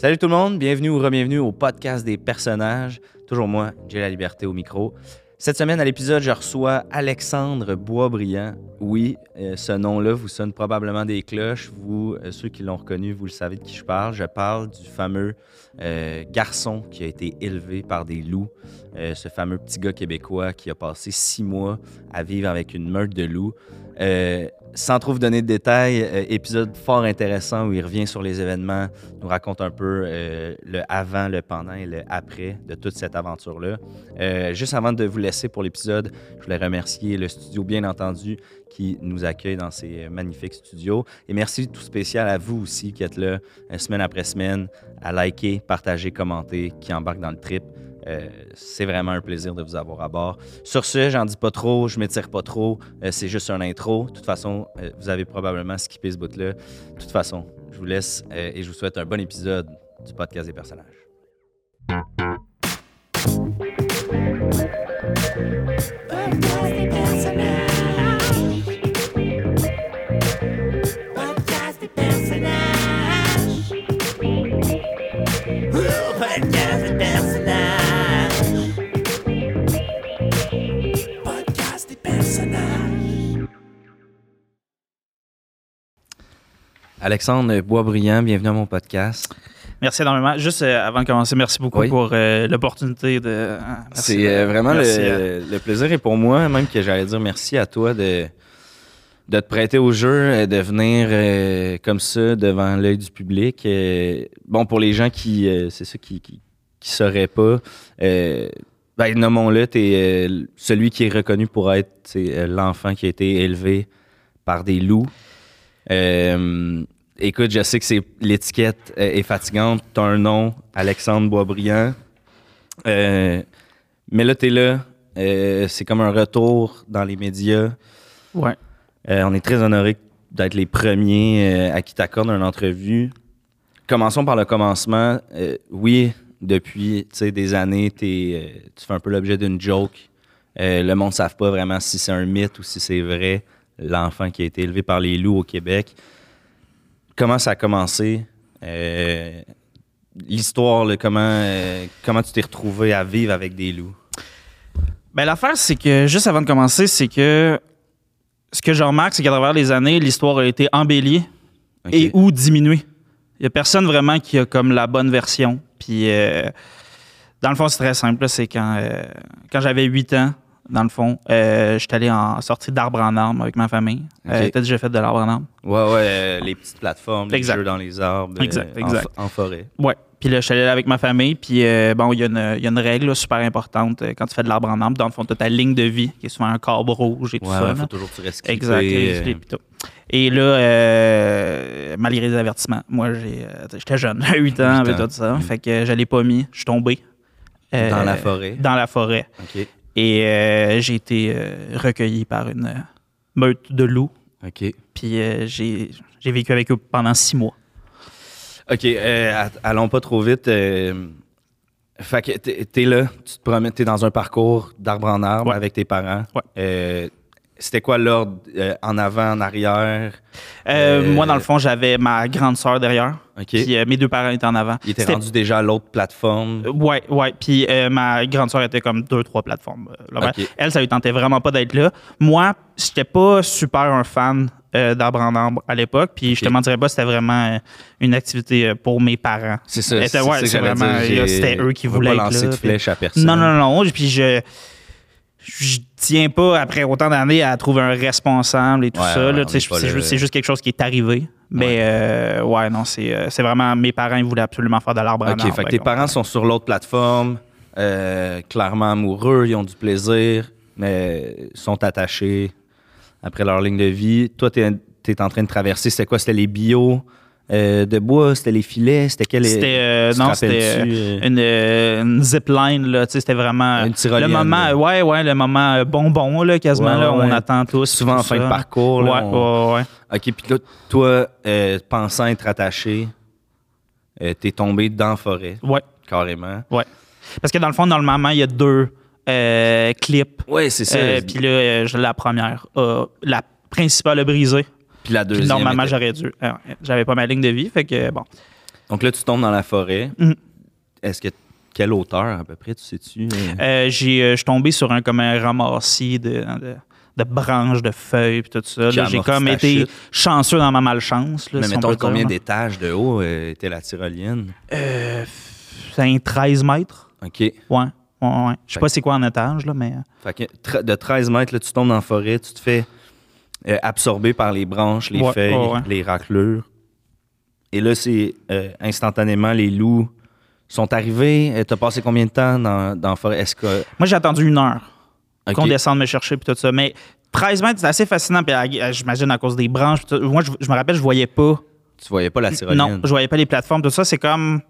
Salut tout le monde, bienvenue ou re-bienvenue au podcast des personnages. Toujours moi, j'ai la liberté au micro. Cette semaine, à l'épisode, je reçois Alexandre Boisbriand. Oui, euh, ce nom-là vous sonne probablement des cloches. Vous, euh, ceux qui l'ont reconnu, vous le savez de qui je parle. Je parle du fameux euh, garçon qui a été élevé par des loups. Ce fameux petit gars québécois qui a passé six mois à vivre avec une meute de loups. Euh, sans trop vous donner de détails, euh, épisode fort intéressant où il revient sur les événements, nous raconte un peu euh, le avant, le pendant et le après de toute cette aventure-là. Juste avant de vous laisser pour l'épisode, je voulais remercier le studio, bien entendu, qui nous accueille dans ces magnifiques studios. Et merci tout spécial à vous aussi qui êtes là semaine après semaine à liker, partager, commenter, qui embarquent dans le trip. Euh, c'est vraiment un plaisir de vous avoir à bord. Sur ce, j'en dis pas trop, je m'étire pas trop, euh, c'est juste un intro. De toute façon, euh, vous avez probablement skippé ce bout-là. De toute façon, je vous laisse et je vous souhaite un bon épisode du podcast des personnages. Podcast des personnages. Podcast des personnages. Alexandre Boisbriand, bienvenue à mon podcast. Merci énormément. Juste euh, avant de commencer, merci beaucoup Oui. pour euh, l'opportunité de. merci. C'est euh, vraiment le, euh, le plaisir et pour moi, même que j'allais dire merci à toi de, de te prêter au jeu, et de venir euh, comme ça devant l'œil du public. Euh, bon, pour les gens qui, euh, c'est ça, qui, qui, qui sauraient pas, euh, ben, nommons-le, t'es euh, celui qui est reconnu pour être euh, l'enfant qui a été élevé par des loups. Euh, écoute, je sais que c'est l'étiquette euh, est fatigante. T'as un nom, Alexandre Boisbriand. Euh, mais là, t'es là. Euh, c'est comme un retour dans les médias. Ouais. On est très honoré d'être les premiers à qui t'accorde une entrevue. Commençons par le commencement. Oui, depuis des années, t'es, euh, tu fais un peu l'objet d'une joke. Le monde ne savent pas vraiment si c'est un mythe ou si c'est vrai, l'enfant qui a été élevé par les loups au Québec. Comment ça a commencé? Euh, L'histoire, comment, euh, comment tu t'es retrouvé à vivre avec des loups? Ben, l'affaire, c'est que juste avant de commencer, c'est que ce que je remarque, c'est qu'à travers les années, l'histoire a été embellie et ou diminuée. Il n'y a personne vraiment qui a comme la bonne version. Puis, euh, dans le fond, c'est très simple. C'est quand, quand j'avais 8 ans, dans le fond, euh, j'étais allé en sortie d'arbre en arbre avec ma famille. Euh, Ok. T'as déjà fait de l'arbre en arbre? Ouais, ouais, euh, les petites plateformes, les jeux dans les arbres, euh, Exact, en forêt. Ouais. Puis là, je suis allé avec ma famille. Puis bon, il y, a une- il y a une règle là, super importante quand tu fais de l'arbre en arbre. Dans le fond, tu as ta ligne de vie, qui est souvent un corbe rouge et tout Ouais, ça. ouais, là. faut toujours que tu restes Exact. tout. Et là, euh, malgré les avertissements, moi, j'ai, j'étais jeune, 8 ans, avec tout ça. Mm. Fait que je l'ai pas mis. Je suis tombé. euh, Dans la forêt. Dans la forêt. OK. Et euh, j'ai été euh, recueilli par une euh, meute de loups. OK. Puis j'ai, j'ai vécu avec eux pendant six mois. OK, allons pas trop vite. fait que t'es t'es là, tu te promènes, t'es dans un parcours d'arbre en arbre Ouais. avec tes parents. Ouais. C'était quoi l'ordre? euh, en avant, en arrière? Euh, Euh, Moi, dans le fond, j'avais ma grande sœur derrière. Puis mes deux parents étaient en avant. Il était C'était- rendu déjà à l'autre plateforme. Ouais, ouais. Puis ma grande soeur était comme deux, trois plateformes. Ok. Elle, ça lui tentait vraiment pas d'être là. Moi, j'étais pas super un fan euh, d'arbre en arbre à l'époque. Puis je te mentirais pas, c'était vraiment euh, une activité euh, pour mes parents. C'est ça. C'était- ouais, vraiment- c'était eux qui voulaient pas lancer là, de puis- flèche à personne. Non, non, non. Puis je. Je tiens pas, après autant d'années, à trouver un responsable et tout Ouais, ça. ouais, c'est juste, juste quelque chose qui est arrivé. Mais euh, ouais, non, c'est euh, c'est vraiment mes parents, ils voulaient absolument faire de l'arbre en OK, fait que tes parents sont sur l'autre plateforme, euh, clairement amoureux, ils ont du plaisir, mais sont attachés après leur ligne de vie. Toi, tu es, en train de traverser, c'était quoi? C'était les bio? Euh, de bois? C'était les filets? C'était quel... C'était euh, non, c'était euh, une, euh, une zipline là, c'était vraiment Une le moment là. ouais ouais, le moment bonbon là quasiment Ouais, là, ouais. on attend tous Souvent en fin de parcours. là, Ouais, on- ouais, ouais. OK, puis là, toi, pensant être attaché, t'es tombé dans la forêt, ouais, carrément. ouais. Parce que dans le fond normalement, il y a deux euh, clips. Ouais, c'est ça. Euh, puis là euh, la première la principale a brisé. Puis la Puis deuxième. normalement, était- j'aurais dû. euh, J'avais pas ma ligne de vie, fait que bon. Donc là, tu tombes dans la forêt. Mhm. Est-ce que. Quelle hauteur à peu près, tu sais-tu? euh? Euh, j'ai, euh, je suis tombé sur un, comme un ramassis de, de, de branches, de feuilles, puis tout ça. J'ai comme été chute. chanceux dans ma malchance. Là, Mais si mettons combien d'étages de haut euh, était la tyrolienne? Euh, c'est un 13 mètres. OK. Ouais. ouais, ouais. Je sais pas c'est quoi en étage, là, mais. Fait que de 13 mètres, là, tu tombes dans la forêt, tu te fais euh, absorber par les branches, les Ouais, feuilles, ouais. les raclures. Et là, c'est euh, instantanément, les loups sont arrivés. Euh, T'as passé combien de temps dans, dans la forêt? Est-ce que. Moi, j'ai attendu une heure qu'on descende me chercher, puis tout ça. Mais 13 mètres, c'est assez fascinant. Puis, j'imagine à cause des branches. tout. Moi, je, je me rappelle, je voyais pas. Tu voyais pas la tyrolienne? Non, je voyais pas les plateformes. Tout ça, c'est comme.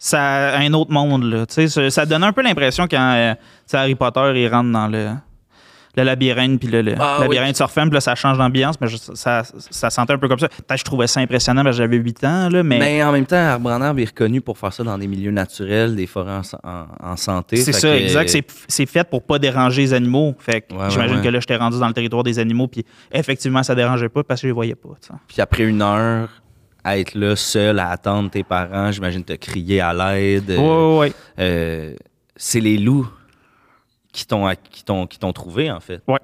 Ça, un autre monde, là. Ça, ça donne un peu l'impression quand euh, Harry Potter, il rentre dans le, le labyrinthe, puis le, le Ah, labyrinthe se referme, puis là, ça change d'ambiance, mais je- ça, ça sentait un peu comme ça. Peut-être je trouvais ça impressionnant, parce que j'avais 8 ans, là, mais. Mais en même temps, Arbre en Arbre est reconnu pour faire ça dans des milieux naturels, des forêts en, en- en santé. C'est ça, que- exact. C'est- fait pour pas déranger les animaux. Fait que Ouais, j'imagine ouais, ouais. que là, j'étais rendu dans le territoire des animaux, puis effectivement, ça dérangeait pas parce que je les voyais pas. Puis après une heure, à être là, seul, à attendre tes parents, j'imagine te crier à l'aide. Ouais, ouais, ouais. Euh, c'est les loups qui t'ont qui t'ont qui t'ont trouvé en fait. Ouais.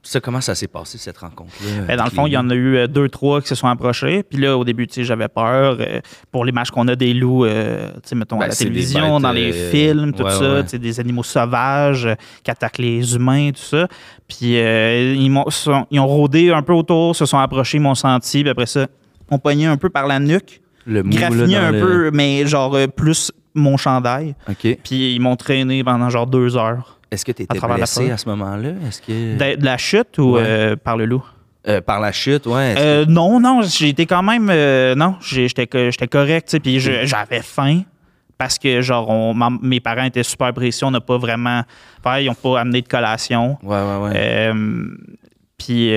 Ça comment ça s'est passé cette rencontre là Ben, dans le fond, il y en a eu euh, deux, trois qui se sont approchés. Puis là, au début, tu sais, j'avais peur. euh, pour l'image qu'on a des loups, euh, tu sais, mettons, Ben, à la c'est des télévision, bêtes, dans les euh, films, tout ouais, ça, ouais. tu sais, des animaux sauvages qui attaquent les humains, tout ça. Puis ils, m'ont- sont- ils ont rôdé un peu autour, se sont approchés, ils m'ont senti. Puis après ça, m'ont pogné un peu par la nuque, le mou là, un le- peu, mais genre plus mon chandail. OK. Puis ils m'ont traîné pendant genre deux heures. Est-ce que tu étais blessé à ce moment-là? Est-ce que De, de la chute ou Ouais. euh, par le loup? Euh, par la chute, ouais. Euh, non, non, été quand même. euh, non, j'étais co- j'étais correct, puis j'avais faim. Parce que, genre, on- ma- mes parents étaient super précis, on n'a pas vraiment. ils n'ont pas amené de collation. Ouais, ouais, ouais. Puis,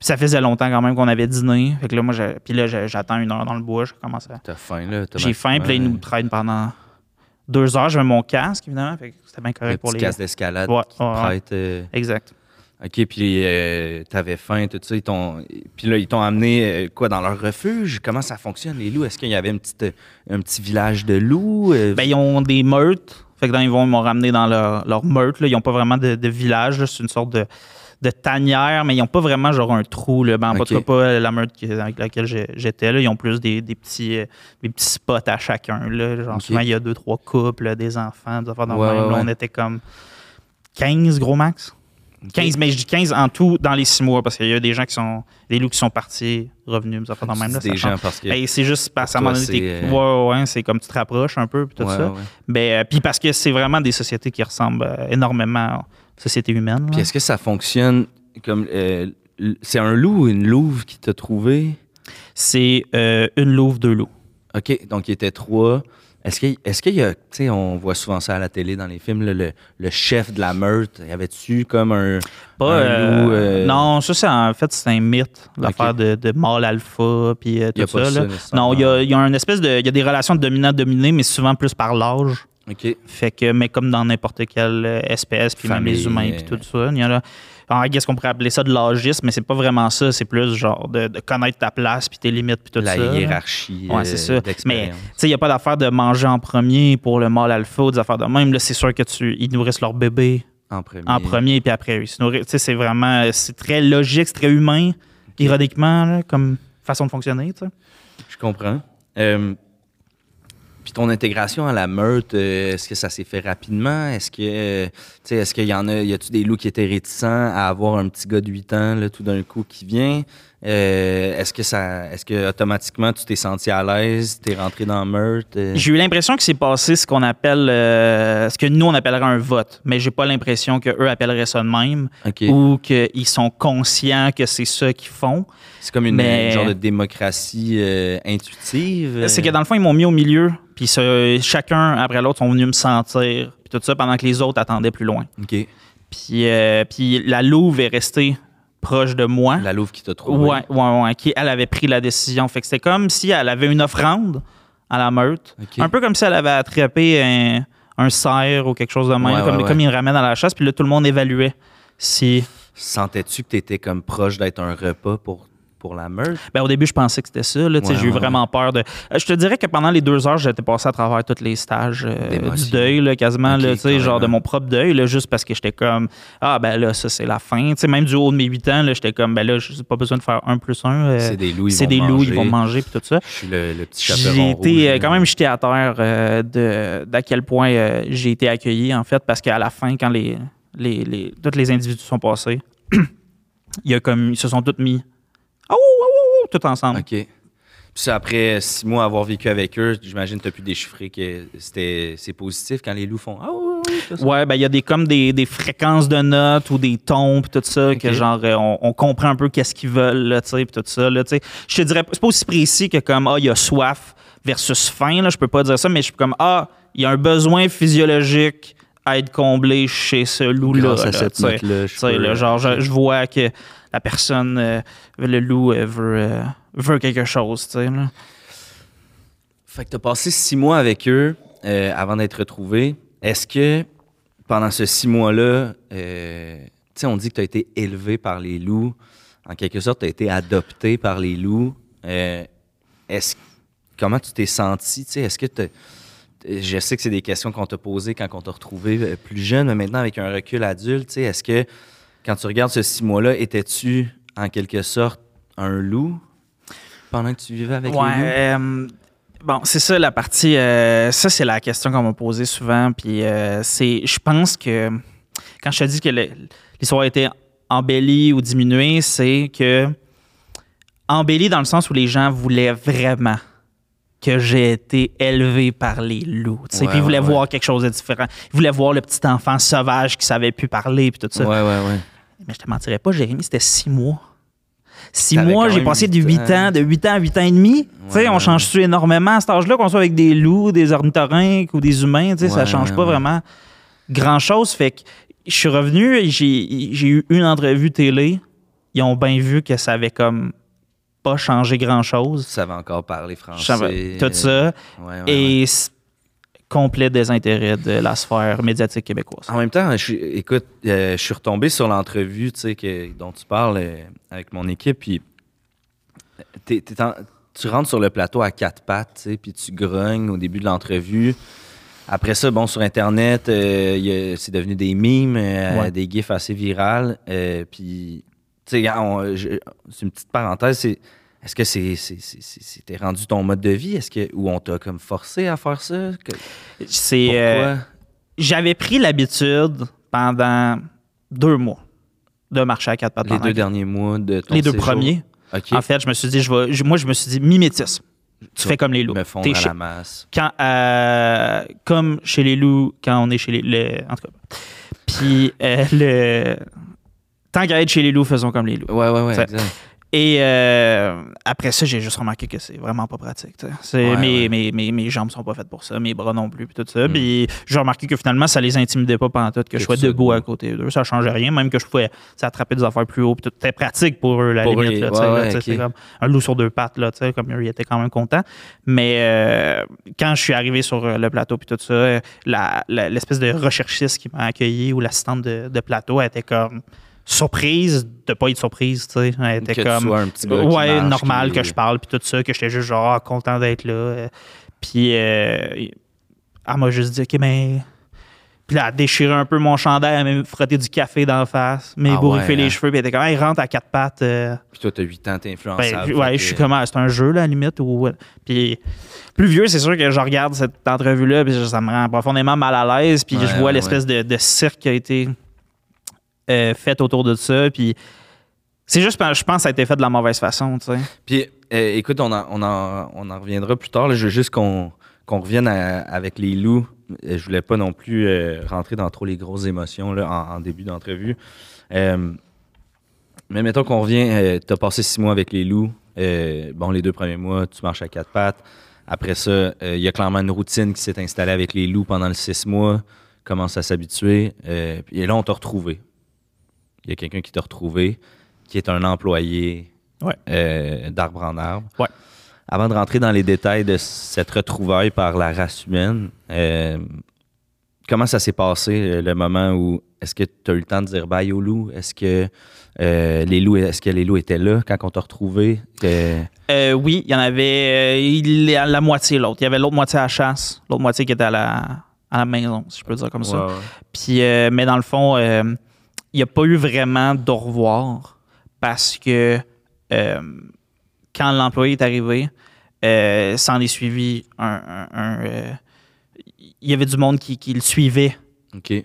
ça faisait longtemps quand même qu'on avait dîné. Fait que là, moi, puis là, j'attends une heure dans le bois, je commence à. T'as faim là. J'ai faim, puis là, ils nous traînent pendant deux heures. J'avais mon casque, évidemment, fait que c'était bien Le correct pour les. casse d'escalade Ouais, qui te ouais, ouais. prête, euh, Exact. OK, puis euh, t'avais faim, tout ça. Ils t'ont... Puis là, ils t'ont amené euh, quoi dans leur refuge? Comment ça fonctionne, les loups? Est-ce qu'il y avait une petite, un petit village de loups? euh, Ben, ils ont des meutes. Fait que dans, ils vont- ils m'ont ramené dans leur, leur meute. Là. Ils n'ont pas vraiment de, de village. C'est une sorte de, de tanière, mais ils n'ont pas vraiment genre un trou. Là. Ben, en Ok. tout cas, pas la meute avec laquelle j'étais. Ils ont plus des, des petits, euh, des petits spots à chacun. Là. Genre, Ok. Souvent, il y a deux, trois couples, des enfants, des affaires de Ouais, même. ouais, Là, ouais. on était comme 15 gros max. 15, mais je dis 15 en tout dans les six mois parce qu'il y a des gens qui sont. des loups qui sont partis, revenus, de tu même. Là, ça des gens parce que... Ben, c'est juste parce qu'à un moment donné, c'est, t'es- euh, ouais, ouais, c'est comme tu te rapproches un peu, puis tout Ouais, ça. ouais. Ben, euh, puis parce que c'est vraiment des sociétés qui ressemblent énormément aux sociétés humaines. Puis est-ce que ça fonctionne comme... euh, c'est un loup ou une louve qui t'a trouvé? C'est euh, une louve, deux loups. OK, donc il était trois. Est-ce qu'il qu'il y a... Tu sais, on voit souvent ça à la télé, dans les films, le, le chef de la meute. Y avait-tu comme un... Pas, un euh, loup... euh, Non, ça, c'est en fait, c'est un mythe, l'affaire de, de mâle alpha, puis euh, Y a tout pas ça. nécessairement. non, il y a, il y a une espèce de. Il y a des relations de dominant-dominé, mais souvent plus par l'âge. OK. Fait que, mais comme dans n'importe quelle euh, espèce, puis même les humains, euh. puis tout ça. Il y en a. Alors, qu'est-ce qu'on pourrait appeler ça de l'âgisme, mais c'est pas vraiment ça. C'est plus genre de, de connaître ta place, puis tes limites, puis tout la ça. là. hiérarchie Ouais, euh, c'est ça. Mais, tu sais, il n'y a pas d'affaire de manger en premier pour le mâle alpha ou des affaires de même. Là, c'est sûr que tu, ils nourrissent leur bébé En premier. en premier, puis après, ils se nourrissent. Tu sais, c'est vraiment, c'est très logique, c'est très humain, ironiquement, là, comme façon de fonctionner, tu sais. Je comprends. Euh, ton intégration à la meute, euh, est-ce que ça s'est fait rapidement? Est-ce que, euh, tu sais, est-ce qu'il y en a, y a-tu des loups qui étaient réticents à avoir un petit gars de 8 ans, là, tout d'un coup, qui vient? Euh, est-ce que ça, est-ce que automatiquement tu t'es senti à l'aise, t'es rentré dans la meute? euh? J'ai eu l'impression que c'est passé ce qu'on appelle, euh, ce que nous, on appellerait un vote, mais j'ai pas l'impression qu'eux appelleraient ça de même Ok. ou qu'ils sont conscients que c'est ça qu'ils font. C'est comme une Mais- genre de démocratie intuitive. C'est que dans le fond, ils m'ont mis au milieu, puis chacun après l'autre sont venus me sentir, puis tout ça pendant que les autres attendaient plus loin. Ok. Puis, euh, puis la louve est restée proche de moi. La louve qui t'a trouvé. Ouais, ouais, ouais. Qui, elle avait pris la décision. Fait que c'était comme si elle avait une offrande à la meute. Un peu comme si elle avait attrapé un, un cerf ou quelque chose de même. Ouais, comme, ouais, comme il ramène à la chasse. Puis là, tout le monde évaluait si. Sentais-tu que t'étais comme proche d'être un repas pour, pour la meute. Ben, au début, je pensais que c'était ça. là, Ouais, j'ai eu ouais, vraiment peur de. Euh, Je te dirais que pendant les deux heures, j'étais passé à travers tous les stages euh, du deuil, là, quasiment, là, genre de mon propre deuil, là, juste parce que j'étais comme Ah, ben là, ça, c'est la fin. Même du haut de mes 8 ans, j'étais comme Ben là, j'ai pas besoin de faire un plus un. euh, C'est des loups, ils c'est vont des loups, ils manger. vont manger, puis tout ça. Je suis le, le petit J'ai été rouge, quand même jeté à terre euh, de d'à quel point j'ai été accueilli, en fait, parce qu'à la fin, quand les, les, les, tous les individus sont passés, il y a comme, ils se sont tous mis ah, ouh, ouh, ouh, tout ensemble. OK. Puis ça, après six mois avoir vécu avec eux, j'imagine que tu as pu déchiffrer que c'était c'est positif quand les loups font Ah ça. Ouais, ben il y a des comme des, des fréquences de notes ou des tons pis tout ça que genre euh, on, on comprend un peu qu'est-ce qu'ils veulent là, tu sais, pis tout ça là, tu sais. Je te dirais c'est pas aussi précis que comme ah il y a soif versus faim là, je peux pas dire ça mais je suis comme ah il y a un besoin physiologique à être comblé chez ce loup là. Grâce à cette peux- là, genre je, je vois que la personne euh, le loup euh, veut euh, veut quelque chose, tu. Fait que tu as passé six mois avec eux euh, avant d'être retrouvé. Est-ce que pendant ce six mois-là, euh, tu on dit que tu as été élevé par les loups. En quelque sorte, tu as été adopté par les loups. Est-ce, comment tu t'es senti? tu? Est-ce que t'as- je sais que c'est des questions qu'on t'a posées quand on t'a retrouvé plus jeune, mais maintenant avec un recul adulte, tu est-ce que quand tu regardes ce six mois-là, étais-tu en quelque sorte un loup pendant que tu vivais avec les loups? Ouais, euh, bon, c'est ça la partie. euh, ça, c'est la question qu'on m'a posée souvent. Puis euh, c'est, je pense que quand je te dis que l'histoire a été embellie ou diminuée, c'est que embellie dans le sens où les gens voulaient vraiment que j'ai été élevé par les loups. Ouais, puis ils voulaient ouais, ouais. voir quelque chose de différent. Ils voulaient voir le petit enfant sauvage qui savait plus parler, puis tout ça. Ouais, ouais, ouais. Mais je te mentirais pas, Jérémy, c'était six mois. Six T'avais mois, j'ai passé de huit 8 ans. de 8 ans à 8 ans et demi. Tu sais, on change-tu énormément à cet âge-là, qu'on soit avec des loups, des ornithorynques ou des humains, tu sais, ça change ouais, pas vraiment grand-chose. Fait que je suis revenu et j'ai j'ai eu une entrevue télé. Ils ont bien vu que ça avait comme pas changé grand-chose. Tu savais encore parler français. Tout ça. Et complet désintérêt de la sphère médiatique québécoise. En même temps, je suis- écoute, euh, je suis retombé sur l'entrevue tu sais, que- dont tu parles euh, avec mon équipe, puis t'es- t'es en- tu rentres sur le plateau à quatre pattes, puis tu grognes au début de l'entrevue. Après ça, bon, sur Internet, euh, il y a- c'est devenu des mimes, euh, Ouais. des gifs assez virales. euh, puis, tu sais, c'est une petite parenthèse, c'est... Est-ce que c'est, c'est, c'est- c'est- rendu ton mode de vie? Est-ce que, ou on t'a comme forcé à faire ça? Que- C'est euh, j'avais pris l'habitude pendant deux mois de marcher à quatre pattes. les deux derniers mois de ton les deux séjour? premiers. En fait, je me suis dit, je vais, moi, je me suis dit, mimétisme. Tu fais comme les loups. me fondre à la masse. quand, euh, comme chez les loups, quand on est chez les. le- en tout cas. Puis, euh, le. Tant qu'à être chez les loups, faisons comme les loups. Ouais, ouais, ouais. Et euh, après ça, j'ai juste remarqué que c'est vraiment pas pratique. Ouais, mes, ouais. Mes, mes, mes jambes sont pas faites pour ça, mes bras non plus, puis tout ça. Mm. Puis j'ai remarqué que finalement, ça les intimidait pas pendant tout, que, je sois debout à côté d'eux. Ça changeait rien, même que je pouvais attraper des affaires plus haut. Puis tout. C'était pratique pour eux, la Pour limite. là, ouais, comme un loup sur deux pattes, là, comme eux, ils étaient quand même contents. Mais euh, quand je suis arrivé sur euh, le plateau, puis tout ça, euh, l'espèce de recherchiste qui m'a accueilli ou l'assistante de, de plateau, elle était comme surprise de pas être surprise, tu sais. Elle était Que tu comme sois un petit gars ouais, marche, normal qui- que je parle puis tout ça, que j'étais juste genre ah, content d'être là. Puis euh, elle m'a juste dit OK mais puis là, elle a déchiré un peu mon chandail, elle m'a frotté du café d'en face, m'a Ah ouais, les hein. cheveux, puis elle était comme Hey, rentre à quatre pattes. euh. Puis toi, t'as 8 ans, t'es Ben, influençable. ouais, fait je suis comme Ah, c'est un jeu là, à la limite ou puis plus vieux, c'est sûr que je regarde cette entrevue là, puis ça me rend profondément mal à l'aise, puis Ouais, je vois ouais, l'espèce de, de cirque qui a été euh, fait autour de ça, puis c'est juste, je pense, ça a été fait de la mauvaise façon, tu sais. Puis, euh, écoute, on en, on, en, reviendra plus tard. là. Je veux juste qu'on revienne avec les loups. Euh, Je voulais pas non plus euh, rentrer dans trop les grosses émotions là, en, début d'entrevue. Mais mettons qu'on revient, tu as passé six mois avec les loups. Bon, les deux premiers mois, tu marches à quatre pattes. Après ça, il y a clairement une routine qui s'est installée avec les loups pendant le six mois. Commence à s'habituer? Et là, on t'a retrouvé. Il y a quelqu'un qui t'a retrouvé, qui est un employé Ouais. euh, d'arbre en arbre. Ouais. Avant de rentrer dans les détails de cette retrouvaille par la race humaine, euh, comment ça s'est passé euh, le moment où est-ce que tu as eu le temps de dire bye aux loups? Est-ce que, euh, les loups, est-ce que les loups étaient là quand on t'a retrouvé? Euh, oui, il y en avait il la moitié l'autre. Il y avait l'autre moitié à la chasse, l'autre moitié qui était à la, à la maison, si je peux dire comme ça. Puis, euh, mais dans le fond, n'y a pas eu vraiment d'au revoir parce que euh, quand l'employé est arrivé, euh, s'en est suivi un. euh, il y avait du monde qui, qui le suivait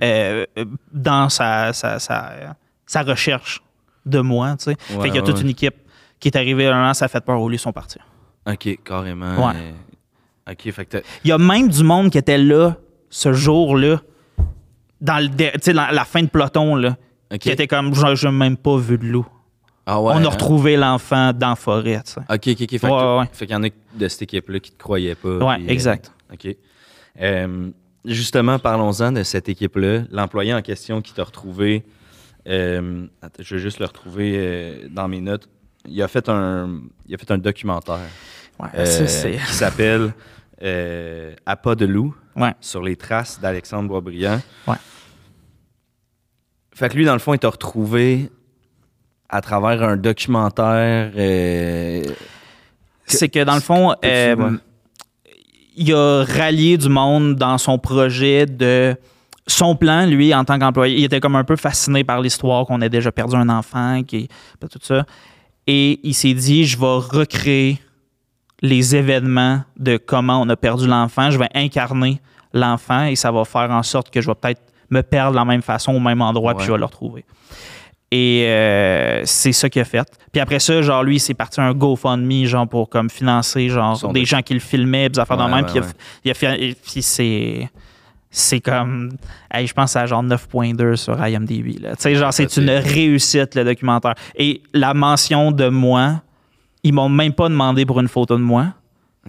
euh, dans sa, sa, sa, sa recherche de moi. Tu sais. fait qu'il y a toute ouais. une équipe qui est arrivée, un an, ça a fait peur au lieu, ils sont partis. OK, carrément. Ouais. OK, fait que t'as- Il y a même du monde qui était là ce jour-là, dans, le dans la fin de peloton, là, Qui était comme, je n'ai même pas vu de loup. Ah ouais, On a hein? retrouvé l'enfant dans la forêt. tu sais. OK, OK, OK. Fait, Ouais, ouais. qu'il y en a de cette équipe-là qui te croyaient pas. Puis, euh, exact. OK. Euh, justement, parlons-en de cette équipe-là. L'employé en question qui t'a retrouvé, euh, attends, je vais juste le retrouver dans mes notes. Il a fait un, il a fait un documentaire qui s'appelle À pas de loup sur les traces d'Alexandre Boisbriand. Ouais. Fait que lui, dans le fond, il t'a retrouvé à travers un documentaire. euh, c'est que dans le fond, euh, ouais. il a rallié du monde dans son projet de son plan, lui, en tant qu'employé. Il était comme un peu fasciné par l'histoire qu'on ait déjà perdu un enfant, qui, tout ça. Et il s'est dit, je vais recréer les événements de comment on a perdu l'enfant. Je vais incarner l'enfant et ça va faire en sorte que je vais peut-être me perdre de la même façon au même endroit puis je vais le retrouver. Et euh, c'est ça qu'il a fait. Puis après ça, genre, lui, c'est parti un GoFundMe, genre, pour comme financer, genre, des gens qui le filmaient, des affaires de Ouais, même. ouais, puis il a- ouais. il a fait. Puis c'est. C'est comme. hey, je pense à genre 9.2 sur IMDb. Tu sais, genre, c'est c'est- une réussite, le documentaire. Et la mention de moi, ils m'ont même pas demandé pour une photo de moi.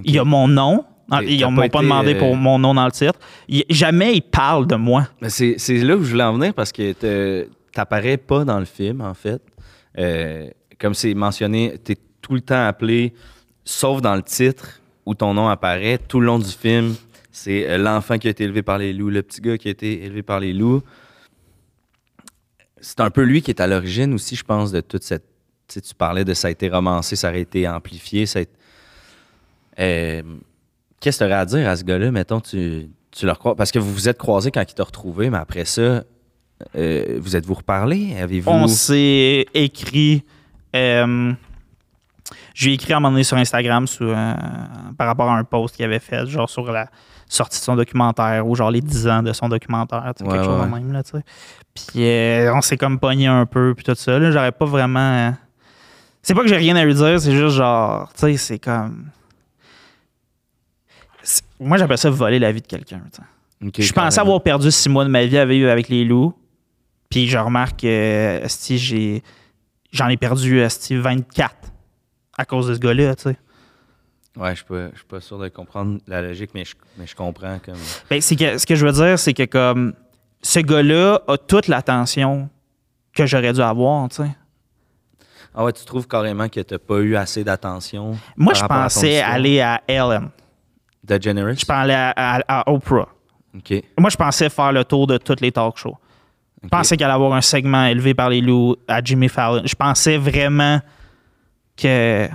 Il y a mon nom. T'es- Ils m'ont pas été, demandé euh, pour mon nom dans le titre. Il- jamais ils parlent de moi. Mais c'est, là où je voulais en venir parce que t'apparais pas dans le film, en fait. Euh, comme c'est mentionné, t'es tout le temps appelé, sauf dans le titre où ton nom apparaît, tout le long du film. C'est euh, l'enfant qui a été élevé par les loups, le petit gars qui a été élevé par les loups. C'est un peu lui qui est à l'origine aussi, je pense, de toute cette. Tu sais, tu parlais de ça a été romancé, ça aurait été amplifié. Ça a été- Euh, Qu'est-ce que tu aurais à dire à ce gars-là, mettons, tu, tu le? Parce que vous vous êtes croisés quand il t'a retrouvé, mais après ça, euh, vous êtes-vous reparlé? Avez-vous. On s'est écrit. euh, je lui ai écrit à un moment donné sur Instagram euh, par rapport à un post qu'il avait fait, genre sur la sortie de son documentaire ou genre les 10 ans de son documentaire, tu sais, Ouais, quelque chose de même. Là, tu sais. Puis on s'est comme pogné un peu, puis tout ça. là, J'aurais pas vraiment. C'est pas que j'ai rien à lui dire, c'est juste genre, tu sais, c'est comme. Moi, j'appelle ça voler la vie de quelqu'un. tu Je pensais avoir perdu six mois de ma vie avec, avec les loups. Puis je remarque que esti, j'ai, j'en ai perdu esti, 24 à cause de ce gars-là. tu sais. Ouais, je suis pas, je suis pas sûr de comprendre la logique, mais je, mais je comprends. Comme... Ben, c'est que, ce que je veux dire, c'est que comme ce gars-là a toute l'attention que j'aurais dû avoir. tu sais. Ah ouais, tu trouves carrément que t'as pas eu assez d'attention? Moi, je à pensais aller à Ellen. Je pensais à, à- à Oprah. Moi, je pensais faire le tour de toutes les talk shows. Je pensais qu'il allait avoir un segment élevé par les loups à Jimmy Fallon. Je pensais vraiment que.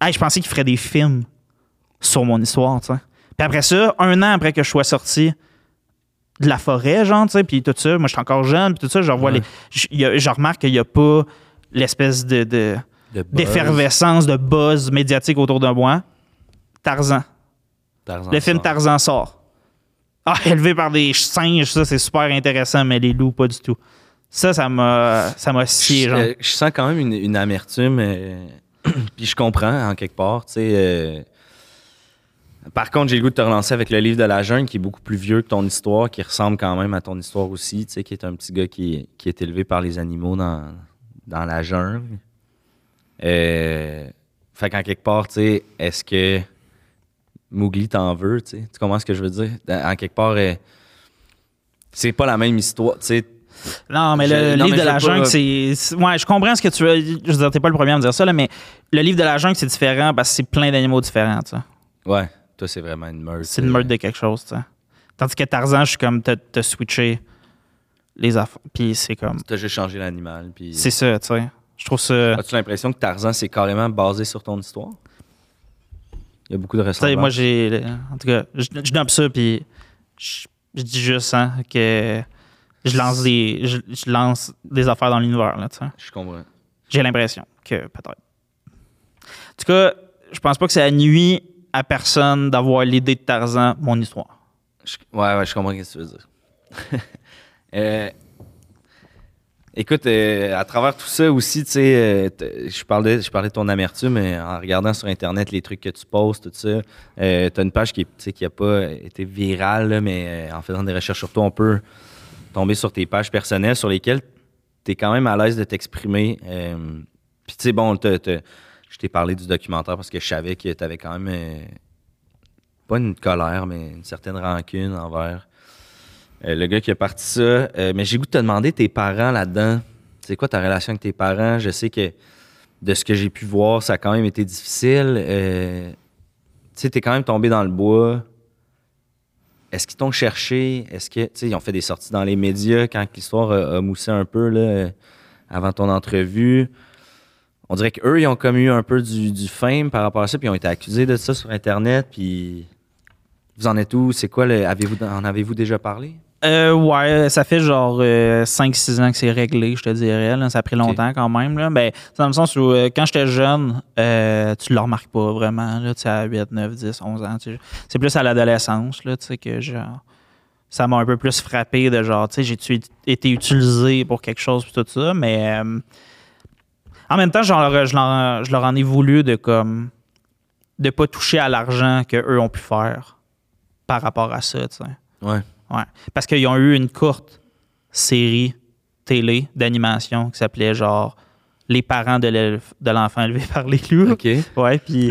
Hey, je pensais qu'il ferait des films sur mon histoire. Puis après ça, un an après que je sois sorti de la forêt, genre, tu sais, puis tout ça, moi, je suis encore jeune, puis tout ça, je revois Ouais. les. Je, remarque qu'il n'y a pas l'espèce de, de- d'effervescence, de buzz médiatique autour de moi. Tarzan. Tarzan Le film sort. Tarzan sort. Ah, élevé par des singes, ça, c'est super intéressant, mais les loups, pas du tout. Ça, ça m'a, ça m'a scié, je, genre. je sens quand même une, une amertume, euh, puis je comprends en quelque part, tu sais. euh, par contre, j'ai le goût de te relancer avec le livre de la jungle, qui est beaucoup plus vieux que ton histoire, qui ressemble quand même à ton histoire aussi, tu sais, qui est un petit gars qui, qui est élevé par les animaux dans, dans la jungle. Euh, fait qu'en quelque part, tu sais, est-ce que Mowgli t'en veut, tu sais? Tu comprends ce que je veux dire? En quelque part, euh, c'est pas la même histoire, tu sais. Non, mais le non, livre mais de la jungle, c'est. c'est- Ouais, je comprends ce que tu veux. Je veux dire, t'es pas le premier à me dire ça, là, mais le livre de la jungle, c'est différent parce que c'est plein d'animaux différents, tu sais. Ouais, toi, c'est vraiment une meurtre. C'est une meurtre de quelque chose, tu sais. Tandis que Tarzan, je suis comme, t'as t'as switché les affaires. Puis c'est comme. T'as juste changé l'animal. Puis... C'est ça, tu sais. Je trouve ça. As-tu l'impression que Tarzan, c'est carrément basé sur ton histoire? Il y a beaucoup de ressemblances. moi, j'ai. En tout cas, je, je nomme ça, puis je, je dis juste hein, que je lance des, je, je lance des affaires dans l'univers, là. Je comprends. J'ai l'impression que peut-être. En tout cas, je pense pas que ça nuit à personne d'avoir l'idée de Tarzan, mon histoire. Je- ouais, ouais, je comprends ce que tu veux dire. Euh, écoute, euh, à travers tout ça aussi, tu sais, euh, je parlais, je parlais de ton amertume, mais en regardant sur Internet les trucs que tu postes, tout ça, euh, tu as une page qui, sais, qui pas été virale, mais euh, en faisant des recherches sur toi, on peut tomber sur tes pages personnelles sur lesquelles tu es quand même à l'aise de t'exprimer. Puis, tu sais, bon, je t'ai parlé du documentaire parce que je savais que tu avais quand même. pas une colère, mais une certaine rancune envers euh, le gars qui a parti ça. Euh, mais j'ai goût de te demander tes parents là-dedans. C'est quoi ta relation avec tes parents? Je sais que de ce que j'ai pu voir, ça a quand même été difficile. Euh, tu sais, t'es quand même tombé dans le bois. Est-ce qu'ils t'ont cherché? Est-ce que, tu sais, ils ont fait des sorties dans les médias quand l'histoire a, moussé un peu, là, avant ton entrevue? On dirait qu'eux, ils ont comme eu un peu du, du fame par rapport à ça, puis ils ont été accusés de ça sur Internet, puis vous en êtes où? C'est quoi le. En avez-vous déjà parlé? Euh, ouais, ça fait genre 5-6 ans que c'est réglé, je te dirais. là. Ça a pris longtemps quand même. Là. Ben, c'est dans le sens où euh, quand j'étais jeune, euh, tu le remarques pas vraiment. Là, à 8, 9, 10, 11 ans. C'est plus à l'adolescence là, tu sais, que genre, ça m'a un peu plus frappé de genre, tu sais, j'ai-tu été utilisé pour quelque chose puis tout ça, mais euh, en même temps, genre, je, leur, je leur en ai voulu de comme de pas toucher à l'argent qu'eux ont pu faire par rapport à ça, tu sais. Ouais. Ouais. Parce qu'ils ont eu une courte série télé d'animation qui s'appelait genre Les parents de l'enfant élevé par les loups. OK. Ouais, puis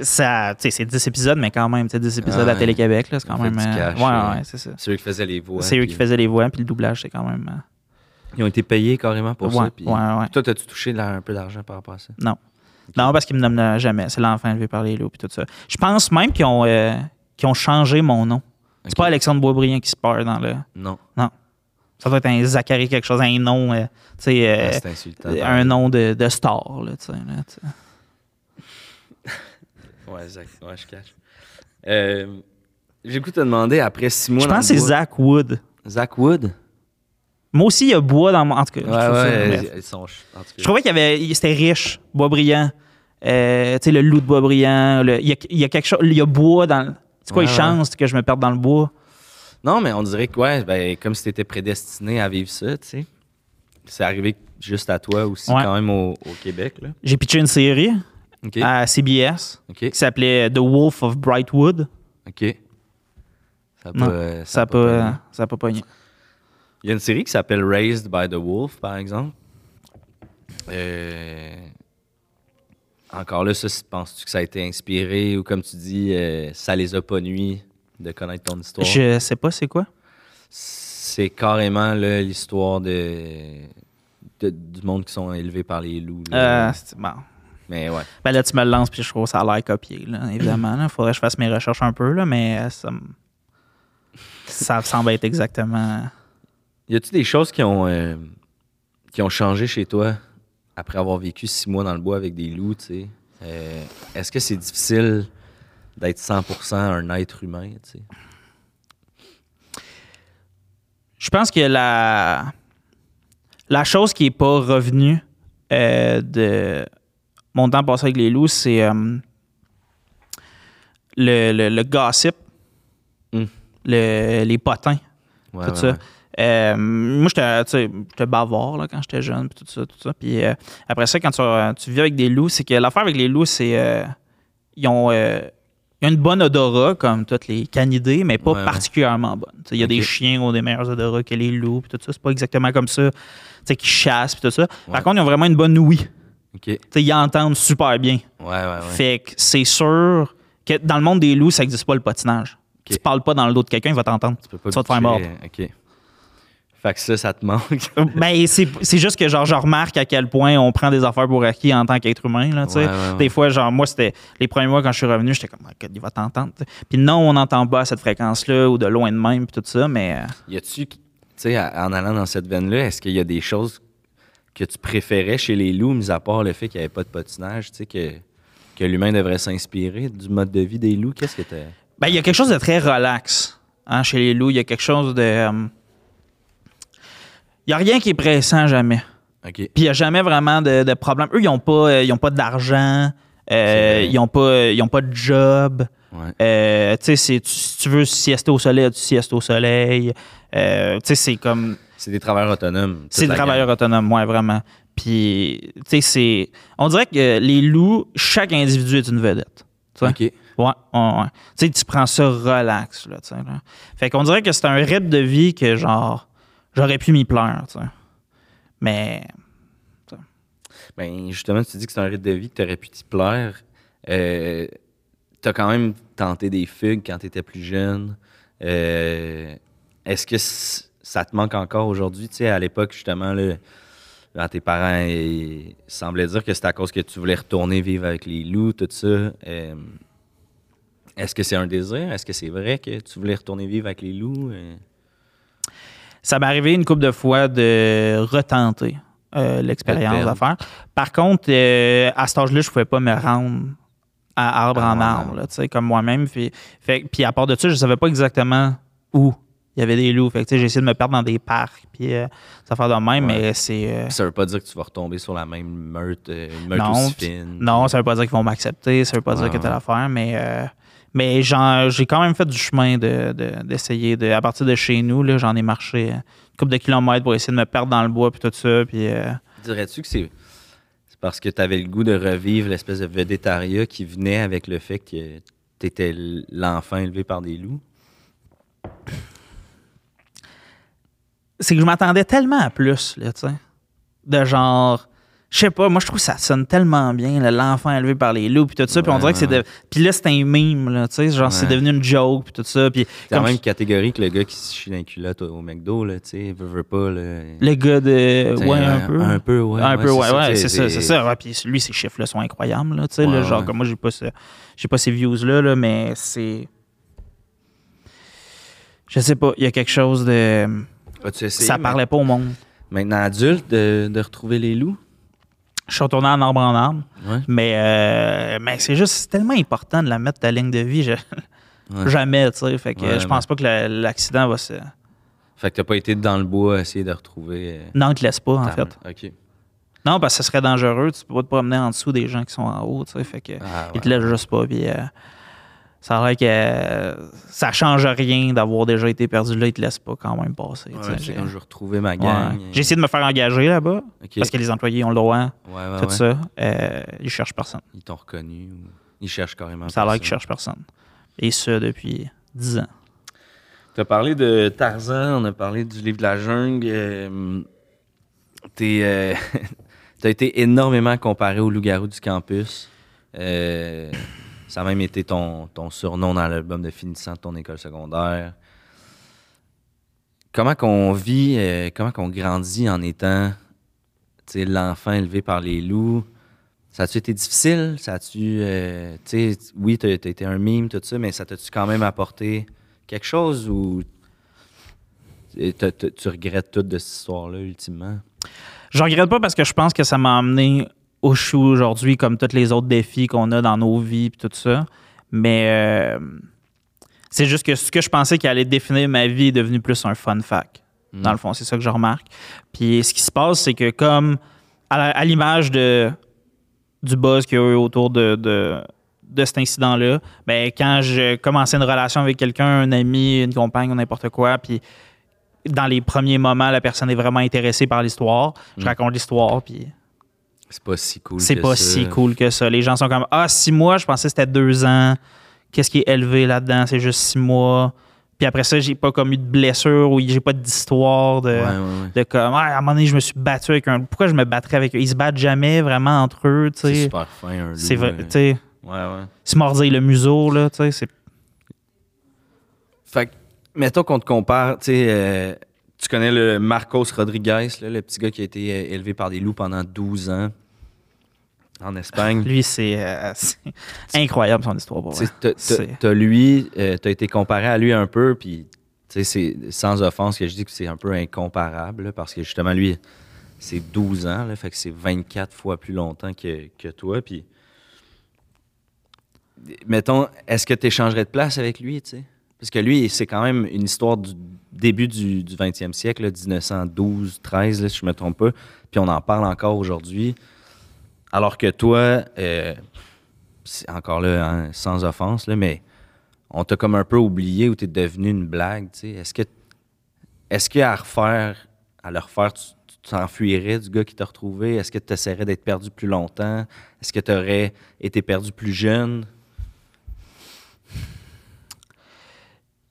ça, tu sais, c'est 10 épisodes, mais quand même, tu sais, 10 épisodes Ah à. Télé-Québec, là, c'est quand même. euh, cash, ouais, ouais, c'est ça. C'est eux qui faisaient les voix. c'est eux qui faisaient les voix, puis le doublage, c'est quand même. euh, Ils ont été payés carrément pour ouais, ça. puis- ouais, ouais. Toi, t'as-tu touché là, un peu d'argent par rapport à ça? Non. Non, parce qu'ils me nomment jamais. C'est l'enfant élevé par les loups, puis tout ça. Je pense même qu'ils ont, euh, qu'ils ont changé mon nom. C'est pas Alexandre Boisbriand qui se perd dans le. Non. Ça doit être un Zachary quelque chose, un nom, euh, tu sais. euh, Ah, c'est insultant. un nom de, de star, là, tu sais. là. Ouais, Zach. Ouais, je cache. Euh, J'ai goût de te demander, après six mois Je pense que c'est Zach Wood. Zach Wood? Moi aussi, il y a bois dans mon. En tout cas, je Ouais, ça- ouais. Ils sont... En tout cas. Je trouvais qu'il y avait. C'était riche, bois brillant. Euh, tu sais, le loup de bois brillant. le- Il y, a, il y a quelque chose. Il y a bois dans. C'est quoi Ouais, les chances que je me perde dans le bois? Non, mais on dirait que, ouais, ben, comme si t'étais prédestiné à vivre ça, tu sais. C'est arrivé juste à toi aussi, Ouais. quand même, au, au Québec. J'ai pitché une série à CBS qui s'appelait The Wolf of Brightwood. OK. Ça a Non, pas, euh, Ça n'a pas, euh, ça pas pogné. Il y a une série qui s'appelle Raised by the Wolf, par exemple. Euh, Encore là, ça, penses-tu que ça a été inspiré ou comme tu dis, euh, ça les a pas nuits de connaître ton histoire? Je sais pas c'est quoi? C'est carrément l'histoire de, de- du monde qui sont élevés par les loups. là. Euh, c'est- bon. Mais ouais. Ben là, tu me le lances, puis je trouve que ça a l'air copié, là, évidemment. Il faudrait que je fasse mes recherches un peu, là, mais euh, ça, me- ça semble être exactement. Y a-tu des choses qui ont, euh, qui ont changé chez toi? Après avoir vécu six mois dans le bois avec des loups, tu sais? Euh, Est-ce que c'est difficile d'être 100% un être humain, tu sais? Je pense que la, la chose qui n'est pas revenue euh, de mon temps passé avec les loups, c'est euh, le, le, le gossip, Hmm. le- les potins. Ouais, tout ouais, ça. ouais. Euh, moi, j'étais bavard là, quand j'étais jeune, puis tout ça, tout ça. Puis euh, après ça, quand tu, tu vis avec des loups, c'est que l'affaire avec les loups, c'est euh, ils ont ils ont une bonne odorat comme toutes les canidés, mais pas Ouais, particulièrement bonne. Il y a des chiens qui ont des meilleurs odorats que les loups, puis tout ça. C'est pas exactement comme ça. Tu sais, qui chassent, puis tout ça. Ouais. Par contre, ils ont vraiment une bonne ouïe. OK. Tu sais, ils entendent super bien. Ouais, ouais, ouais. Fait que c'est sûr que dans le monde des loups, ça n'existe pas le patinage. Ok. Tu parles pas dans le dos de quelqu'un, il va t'entendre. Tu peux pas tu vas te faire mordre. Fait que ça, ça te manque. Ben, c'est juste que genre, je remarque à quel point on prend des affaires pour acquis en tant qu'être humain. Là, tu sais. Ouais, ouais, ouais. Des fois, genre, moi, c'était les premiers mois quand je suis revenu, j'étais comme, Oh God, il va t'entendre. tu sais. Puis non, on n'entend pas à cette fréquence-là ou de loin de même, puis tout ça, mais euh, y a-tu sais, à- en allant dans cette veine-là, est-ce qu'il y a des choses que tu préférais chez les loups, mis à part le fait qu'il n'y avait pas de patinage, tu sais, que, que l'humain devrait s'inspirer du mode de vie des loups? Qu'est-ce que tu Ben, il y a quelque chose de très relax hein, chez les loups. Il y a quelque chose de. euh, Il n'y a rien qui est pressant jamais. OK. Puis il n'y a jamais vraiment de, de problème. Eux, ils n'ont pas, euh, ils ont pas d'argent. Euh, ils n'ont pas, ils ont pas de job. Ouais. Euh, tu sais, si tu veux siester au soleil, tu siestes au soleil? Euh, tu sais, c'est comme. C'est des travailleurs autonomes. C'est des travailleurs autonomes, ouais, vraiment. Puis, tu sais, c'est. On dirait que les loups, chaque individu est une vedette. OK. Ouais, ouais, ouais. Tu sais, tu prends ça relax, là, tu sais. Fait qu'on dirait que c'est un rythme de vie que, genre, j'aurais pu m'y plaire, tu sais. Mais. Ben, justement, tu dis que c'est un rythme de vie que tu aurais pu t'y plaire. Euh, tu as quand même tenté des fugues quand tu étais plus jeune. Euh, Est-ce que ça te manque encore aujourd'hui? Tu sais, à l'époque, justement, quand tes parents semblaient dire que c'était à cause que tu voulais retourner vivre avec les loups, tout ça. Euh, Est-ce que c'est un désir? Est-ce que c'est vrai que tu voulais retourner vivre avec les loups? Euh, Ça m'est arrivé une couple de fois de retenter euh, l'expérience à faire. Par contre, euh, à cet âge-là, je pouvais pas me rendre à arbre Ah, en ouais. arbre, là, tu sais, comme moi-même. Puis, fait- puis à part de ça, je savais pas exactement où il y avait des loups. Fait que, j'ai essayé de me perdre dans des parcs, puis euh, ça fait de même, Ouais. mais c'est... euh, Ça veut pas dire que tu vas retomber sur la même meute, euh, une meute Non, aussi fine. Non, ça veut pas dire qu'ils vont m'accepter, ça veut pas Ouais, dire que telle ouais. affaire, mais, euh, mais j'ai quand même fait du chemin de- de- d'essayer de, à partir de chez nous, là, j'en ai marché une couple de kilomètres pour essayer de me perdre dans le bois puis tout ça, puis euh, Dirais-tu que c'est c'est parce que tu avais le goût de revivre l'espèce de végétariat qui venait avec le fait que tu étais l'enfant élevé par des loups? c'est que je m'attendais tellement à plus, là, tu sais, de genre, je sais pas, moi je trouve que ça sonne tellement bien, l'enfant élevé par les loups puis tout ça, puis on dirait que c'est de, puis là c'est un meme, là, tu sais, genre c'est devenu une joke puis tout ça, puis C'est la même catégorie que le gars qui se chie dans les culottes au, McDo, là, tu sais, veut, veut pas, là. le gars de, ouais, un peu, Un peu, ouais. un peu, ouais, ouais, c'est ça, c'est ça. Ouais, puis lui, ces chiffres-là sont incroyables, là, tu sais, Ouais, genre, comme moi, j'ai pas, ce- j'ai pas ces views-là, là, mais c'est. Je sais pas, il y a quelque chose de. Essayé, Ça parlait pas au monde. Maintenant adulte, de, de retrouver les loups? Je suis retourné en arbre en arbre, Ouais. mais, euh, mais c'est juste tellement important de la mettre ta ligne de vie. je- Ouais. Jamais, tu sais. Fait que Ouais, je pense pas que la- l'accident va se. Fait que t'as pas été dans le bois à essayer de retrouver. euh, Non, te laisse pas, en fait. OK. Non, parce que ce serait dangereux. Tu peux pas te promener en dessous des gens qui sont en haut, tu sais. Fait que. Ah, Ils te laissent juste pas. Puis, euh, ça a l'air que euh, ça change rien d'avoir déjà été perdu là. Ils te laissent pas quand même passer. tu Ouais, c'est J'ai- quand je ma ouais. gang. J'ai essayé de me faire engager là-bas parce que les employés ont le droit, Ouais, tout ça. Euh, ils cherchent personne. Ils t'ont reconnu ou ils cherchent carrément. Ça a l'air qu'ils cherchent personne. Et ça depuis 10 ans. Tu as parlé de Tarzan, on a parlé du livre de la jungle. euh, t'es, euh, t'as été énormément comparé au loup-garou du campus. Ça a même été ton, ton surnom dans l'album de finissant de ton école secondaire. Comment qu'on vit, euh, comment qu'on grandit en étant l'enfant élevé par les loups? Ça a-tu été difficile? Ça a-tu. euh, oui, t'as as été un mime, tout ça, mais ça t'a-tu quand même apporté quelque chose ou tu regrettes tout de cette histoire-là, ultimement? Je regrette pas parce que je pense que ça m'a amené où je suis aujourd'hui, comme tous les autres défis qu'on a dans nos vies et tout ça. Mais euh, c'est juste que ce que je pensais qui allait définir ma vie est devenu plus un fun fact. Mm. Dans le fond, c'est ça que je remarque. Puis ce qui se passe, c'est que comme à l'image de du buzz qu'il y a eu autour de, de, de cet incident-là, ben, quand je commençais une relation avec quelqu'un, un ami, une compagne ou n'importe quoi, puis dans les premiers moments, la personne est vraiment intéressée par l'histoire, je Mm. raconte l'histoire, puis C'est pas si cool. c'est pas ça. si cool que ça. Les gens sont comme Ah, six mois, je pensais que c'était deux ans. Qu'est-ce qui est élevé là-dedans? C'est juste six mois. Puis après ça, j'ai pas comme eu de blessure ou j'ai pas d'histoire de, Ouais, ouais, ouais. de comme Ah, à un moment donné, je me suis battu avec un. Pourquoi je me battrais avec eux? Ils se battent jamais vraiment entre eux, C'est super fin, un loup. C'est vrai, euh, tu sais. Ouais, ouais. Se mordiller le museau, là, tu sais. c'est- Fait que, mettons qu'on te compare, tu sais, euh, tu connais le Marcos Rodriguez, là, le petit gars qui a été euh, élevé par des loups pendant 12 ans en Espagne. Lui, c'est euh, incroyable son histoire. t'as- lui, euh, t'as été comparé à lui un peu, puis c'est sans offense que je dis que c'est un peu incomparable, là, parce que justement, lui, c'est 12 ans, là, fait que c'est 24 fois plus longtemps que, que toi. Puis, mettons, est-ce que tu échangerais de place avec lui, tu sais? Parce que lui, c'est quand même une histoire du début du, du 20e siècle, là, 1912, 13, là, si je me trompe pas. Puis on en parle encore aujourd'hui. Alors que toi, euh, encore là, hein, sans offense, là, mais on t'a comme un peu oublié ou t'es devenu une blague, tu sais. Est-ce que, est-ce qu'à refaire, à le refaire, tu t'enfuirais du gars qui t'a retrouvé? Est-ce que tu essaierais d'être perdu plus longtemps? Est-ce que tu aurais été perdu plus jeune?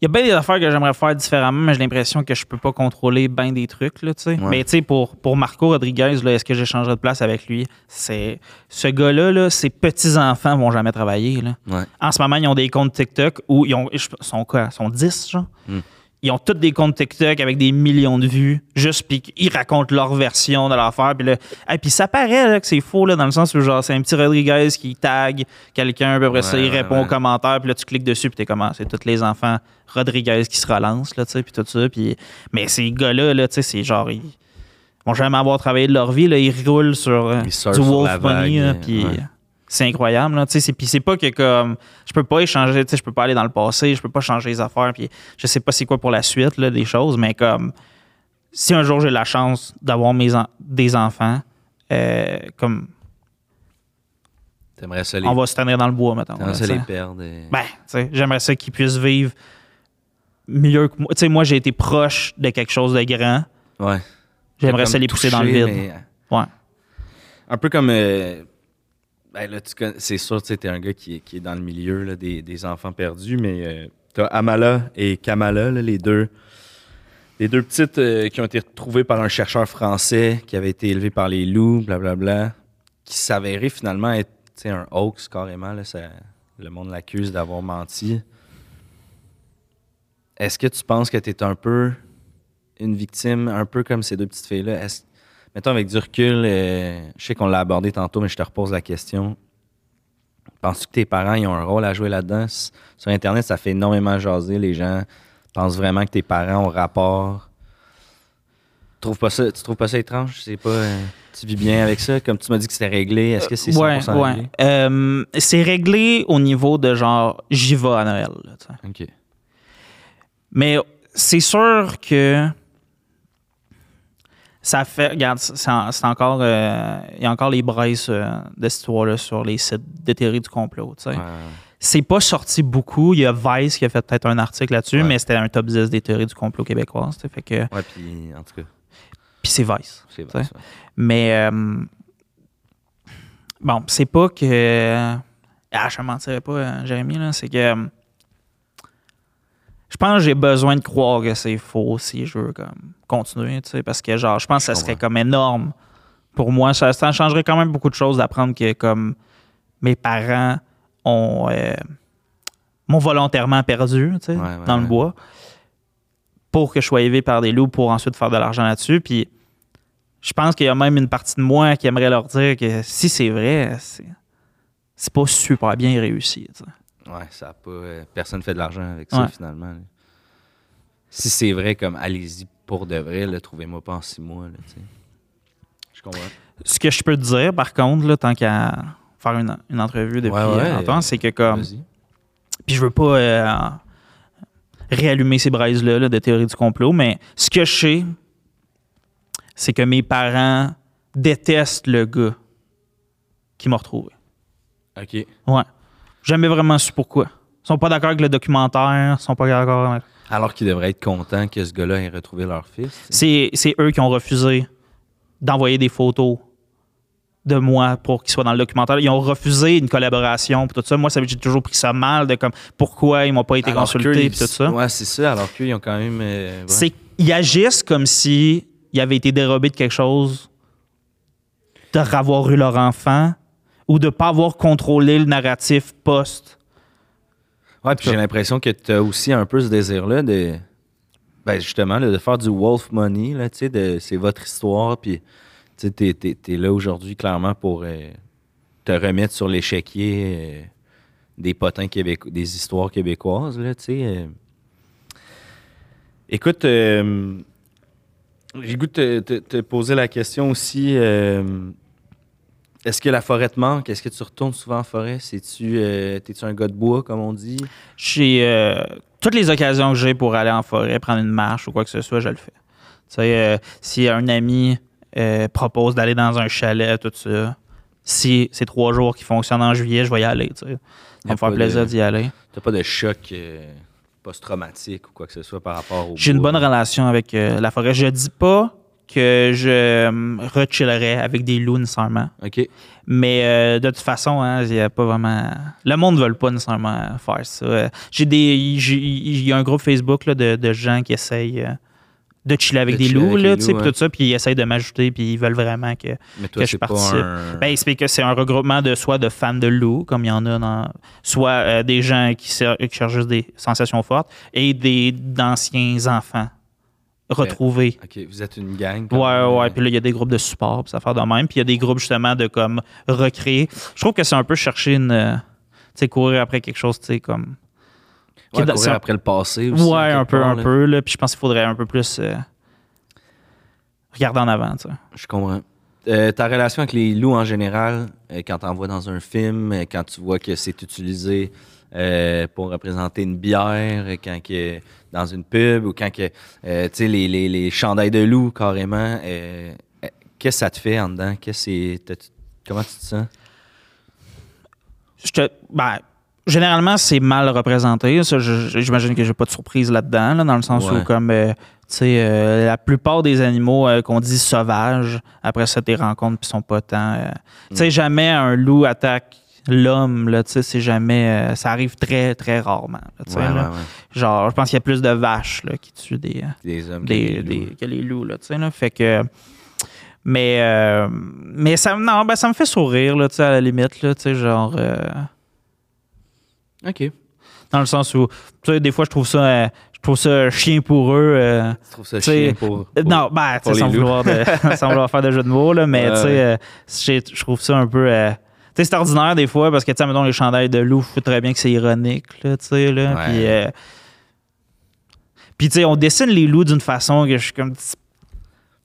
Il y a bien des affaires que j'aimerais faire différemment, mais j'ai l'impression que je peux pas contrôler bien des trucs, là. Ouais. Mais tu sais, pour, pour Marco Rodriguez, est-ce que j'échangerais de place avec lui? C'est ce gars-là, là, ses petits-enfants vont jamais travailler, là. Ouais. En ce moment, ils ont des comptes TikTok où ils ont, ils sont quoi? Ils sont 10, genre? Hmm. Ils ont tous des comptes TikTok avec des millions de vues, juste puis ils racontent leur version de l'affaire. Puis là, et puis ça paraît là, que c'est faux là, dans le sens où genre c'est un petit Rodriguez qui tag quelqu'un, puis après ça Ouais, il ouais, répond ouais. aux commentaires, puis là tu cliques dessus, puis t'es comment C'est tous les enfants Rodriguez qui se relancent là, tu sais, puis tout ça. Puis mais ces gars-là là, tu sais, c'est genre ils vont jamais avoir travaillé de leur vie là, ils roulent sur euh, Ils du wolf money, puis. C'est incroyable là, tu sais, c'est- puis c'est pas que comme je peux pas échanger, tu sais, je peux pas aller dans le passé, je peux pas changer les affaires, puis je sais pas c'est quoi pour la suite là, des choses, mais comme si un jour j'ai la chance d'avoir mes en- des enfants, euh, comme T'aimerais ça les, on va se tenir dans le bois maintenant. t'aimerais ça les perdre. et- Ben, tu sais, j'aimerais ça qu'ils puissent vivre mieux que moi. Tu sais, moi j'ai été proche de quelque chose de grand. ouais. J'aimerais ça les pousser dans le vide. mais- Ouais. Un peu comme. euh, ben là, tu c'est sûr, tu t'es un gars qui est, dans le milieu des, enfants perdus, mais euh, Amala et Kamala, les deux. Les deux petites euh, qui ont été retrouvées par un chercheur français qui avait été élevé par les loups, blablabla, qui s'avérait finalement être un hoax carrément. Ça- le monde l'accuse d'avoir menti. Est-ce que tu penses que tu es un peu une victime, un peu comme ces deux petites filles-là? Mettons avec du recul, euh, je sais qu'on l'a abordé tantôt, mais je te repose la question. Penses-tu que tes parents ils ont un rôle à jouer là-dedans? Sur Internet, ça fait énormément jaser. Les gens pensent vraiment que tes parents ont rapport. Tu trouves pas ça, tu trouves pas ça étrange? C'est pas, euh, tu vis bien avec ça? Comme tu m'as dit que c'était réglé, est-ce que c'est 100% ouais, réglé? ouais. Euh, c'est réglé au niveau de genre j'y vais à Noël. là. OK. Mais c'est sûr que ça fait. Regarde, c'est encore. euh, Il y a encore les braises euh, de cette histoire-là sur les sites de théorie du complot. tu sais. Ouais. C'est pas sorti beaucoup. Il y a Vice qui a fait peut-être un article là-dessus, Ouais. mais c'était un top 10 des théories du complot sais, Fait que, Ouais, puis en tout cas, puis c'est Vice. c'est Ouais. ça. Mais euh, bon, c'est pas que. Ah, je ne mentirais pas, Jérémy, là, c'est que. Je pense que j'ai besoin de croire que c'est faux si je veux comme, continuer, tu sais, parce que genre, je pense que ça serait comme énorme pour moi. Ça, ça changerait quand même beaucoup de choses d'apprendre que comme mes parents ont euh, m'ont volontairement perdu, tu sais, Ouais, ouais, dans le ouais. bois, pour que je sois élevé par des loups pour ensuite faire de l'argent là-dessus. Puis je pense qu'il y a même une partie de moi qui aimerait leur dire que si c'est vrai, c'est c'est pas super bien réussi. tu sais. Ouais, ça a pas. euh, personne fait de l'argent avec ça Ouais. finalement. là. Si c'est vrai, comme allez-y pour de vrai, trouvez-moi pas en six mois. Là, tu sais. Je comprends. Ce que je peux te dire, par contre, là, tant qu'à faire une, une entrevue depuis Ouais, ouais, longtemps, c'est que comme. Puis je veux pas euh, réallumer ces braises-là là, de théorie du complot, mais ce que je sais, c'est que mes parents détestent le gars qui m'a retrouvé. OK. Ouais. J'ai jamais vraiment su pourquoi. Ils sont pas d'accord avec le documentaire, ils sont pas d'accord avec... Alors qu'ils devraient être contents que ce gars-là ait retrouvé leur fils. C'est, c'est eux qui ont refusé d'envoyer des photos de moi pour qu'ils soient dans le documentaire. Ils ont refusé une collaboration tout ça. Moi, ça, j'ai toujours pris ça mal de comme pourquoi ils m'ont pas été Alors consultés tout ça. Ouais, c'est ça. Alors qu'eux, ils ont quand même. euh, ouais. C'est qu'ils agissent comme si il avait été dérobé de quelque chose, de avoir eu leur enfant ou de pas avoir contrôlé le narratif post. Ouais, puis j'ai l'impression que tu as aussi un peu ce désir-là de. Ben justement, là, de faire du wolf money, là, tu sais, de- c'est votre histoire, puis tu sais, t'es, t'es- t'es là aujourd'hui clairement pour euh, te remettre sur l'échiquier euh, des potins québécois, des histoires québécoises, là, tu sais. euh. Écoute, j'ai goût de te, te- te poser la question aussi. Est-ce que la forêt te manque? Est-ce que tu retournes souvent en forêt? C'est-tu, euh, t'es-tu un gars de bois, comme on dit? J'ai euh, toutes les occasions que j'ai pour aller en forêt, prendre une marche ou quoi que ce soit, je le fais. Tu sais, euh, si un ami propose d'aller dans un chalet, tout ça, si c'est trois jours qui fonctionnent en juillet, je vais y aller. Tu sais. Ça me faire plaisir d'y aller. T'as pas de choc post-traumatique ou quoi que ce soit par rapport au J'ai une bonne relation avec la forêt. Je dis pas que je euh, rechillerais avec des loups nécessairement. OK. Mais euh, de toute façon, hein, il y a pas vraiment. Le monde ne veut pas nécessairement faire ça. Euh, J'ai des. Il y a un groupe Facebook là, de, de gens qui essayent euh, de chiller avec De des chiller loups, avec là, les tu sais, loups, puis tout ça, puis ils essayent de m'ajouter, puis ils veulent vraiment que. Mais toi, que je participe. un... Ben, c'est que c'est un regroupement de soit de fans de loups, comme il y en a dans. Soit euh, des gens qui, qui cherchent juste des sensations fortes, et des d'anciens enfants retrouvés. OK, vous êtes une gang. Ouais, ouais. Puis là, il y a des groupes de support, puis ça fait de même. Puis il y a des groupes, justement, de comme recréer. Je trouve que c'est un peu chercher une. euh, Tu sais, courir après quelque chose, tu sais, comme. ouais, courir un- après le passé aussi. Ouais, un peu, un là. peu, là. Puis je pense qu'il faudrait un peu plus. euh, regarder en avant, tu sais. Je comprends. Euh, ta relation avec les loups en général, euh, quand t'en vois dans un film, euh, quand tu vois que c'est utilisé euh, pour représenter une bière, quand que dans une pub ou quand que euh, tu sais les, les, les chandails de loup carrément, euh, euh, qu'est-ce que ça te fait en dedans? Qu'est-ce comment tu te sens? Je te- ben, généralement, c'est mal représenté. J'imagine que j'ai pas de surprise là-dedans, là, dans le sens Ouais. où, comme, euh, tu sais, la plupart des animaux euh, qu'on dit sauvages, après ça, tes rencontres, puis sont pas tant. euh, Tu sais, jamais un loup attaque l'homme, là, tu sais, c'est jamais. euh, ça arrive très, très rarement, là, tu sais, Ouais, ouais, là. Genre, je pense qu'il y a plus de vaches, là, qui tuent des. euh, Des hommes, que des, des des- loups. que les loups, là, tu sais, là. Fait que. Mais, euh, mais ça, non, ben, ça me fait sourire, là, tu sais, à la limite, là, tu sais, genre. euh, Ok. dans le sens où, tu sais, des fois, je trouve ça, euh, je trouve ça chien pour eux. euh, Tu trouves ça chien pour, pour- non, ben, tu pour sais, sans vouloir, de- sans vouloir faire de jeu de mots, là, mais tu sais, euh, je trouve ça un peu. C'est ordinaire des fois parce que, tu mettons les chandails de loup, je très bien que c'est ironique, là, tu sais, là. Ouais. Puis, euh, puis, tu sais, on dessine les loups d'une façon que je suis comme.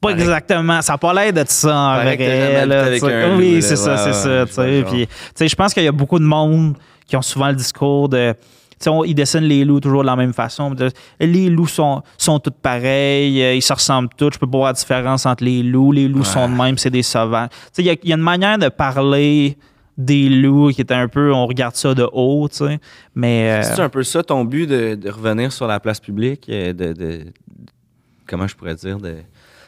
Pas exactement, ça n'a pas l'air de ça en vrai. là, avec un oui, c'est ça, c'est ça. je tu sais. Puis, tu sais, je pense qu'il y a beaucoup de monde qui ont souvent le discours de. Tu sais, on- ils dessinent les loups toujours de la même façon. Les loups sont, sont tous pareils, euh, ils se ressemblent tous. Je peux pas voir la différence entre les loups. Les loups Ouais. sont de même, c'est des sauvages. Y il y, a une manière de parler des loups qui est un peu, on regarde ça de haut, tu sais. Mais. euh, C'est un peu ça ton but de, de revenir sur la place publique, euh, de, de- comment je pourrais dire, de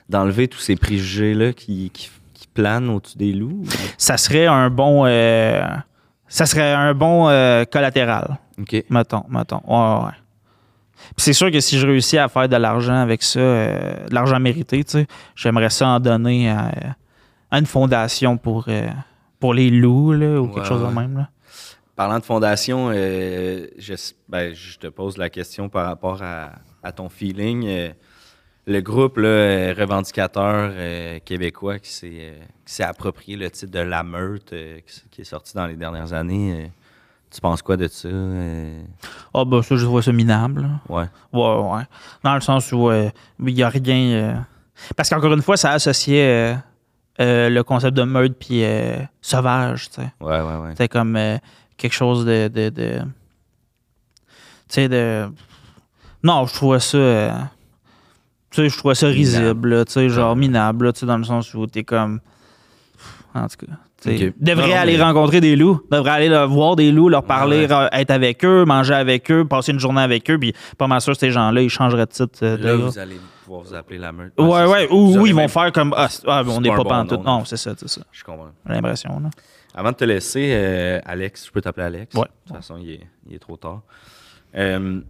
d'enlever tous ces préjugés-là qui, qui, qui planent au-dessus des loups? ça serait un bon. euh, ça serait un bon euh, collatéral. OK. Mettons, mettons. Ouais, ouais. Puis c'est sûr que si je réussis à faire de l'argent avec ça, de l'argent mérité, tu sais, j'aimerais ça en donner à, à une fondation pour, pour les loups, là, ou Ouais, quelque chose de même. Là? Parlant de fondation, euh, je, ben, je te pose la question par rapport à, à ton feeling. euh, le groupe là, euh, revendicateur euh, québécois qui s'est approprié le titre de La Meute, qui, est sorti dans les dernières années, tu penses quoi de ça? euh? Ah, bah, ça, je vois ça minable. là. ouais. Ouais, ouais. Dans le sens où euh, il n'y a rien. euh, Parce qu'encore une fois, ça associait euh, le concept de meute puis euh, sauvage, tu sais. Ouais, ouais, ouais. C'était comme euh, quelque chose de. de, de- tu sais, de. Non, je trouvais ça. tu sais, je trouvais ça risible, tu sais, genre minable, tu sais, dans le sens où t'es comme. En tout cas. Tu sais, Ok. Devrais Non, non, aller mais- rencontrer des loups, devrait aller là, voir des loups, leur parler, Ouais. re- être avec eux, manger avec eux, passer une journée avec eux, puis pas mal sûr ces gens-là, ils changeraient de titre. euh, Là, vous allez pouvoir vous appeler La Meute. Ouais, ouais, ou, ils vont faire comme Ah, ah, on n'est pas bon pantoute. Non, c'est ça, c'est ça. Je comprends. J'ai l'impression, là. Avant de te laisser, euh, Alex, je peux t'appeler Alex? Ouais. De toute façon, il est, il est trop tard. Euh,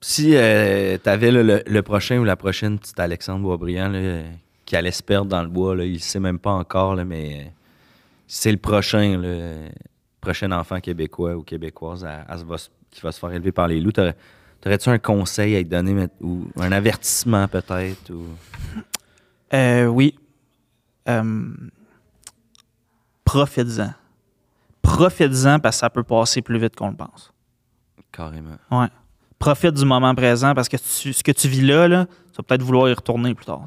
si tu avais le, le prochain ou la prochaine petite Alexandre Boisbriand là, euh, qui allait se perdre dans le bois, là, il ne sait même pas encore, mais euh, c'est le prochain, euh, prochain enfant québécois ou québécoise à, à se va se- qui va se faire élever par les loups. T'aurais- T'aurais-tu un conseil à lui donner mais- ou un avertissement peut-être? Ou... Euh, oui. Euh, Profites-en. Profites-en parce que ça peut passer plus vite qu'on le pense. Carrément. Ouais. profite du moment présent parce que tu- ce que tu vis là, là, tu vas peut-être vouloir y retourner plus tard.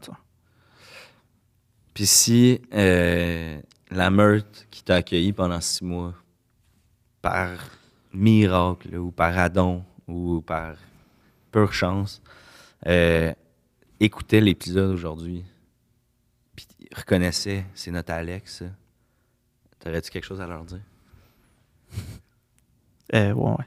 Puis si euh, la meute qui t'a accueilli pendant six mois, par miracle ou par adon ou par pure chance, euh, écoutait l'épisode aujourd'hui, puis reconnaissait c'est notre Alex, t'aurais-tu quelque chose à leur dire? Euh, ouais, ouais.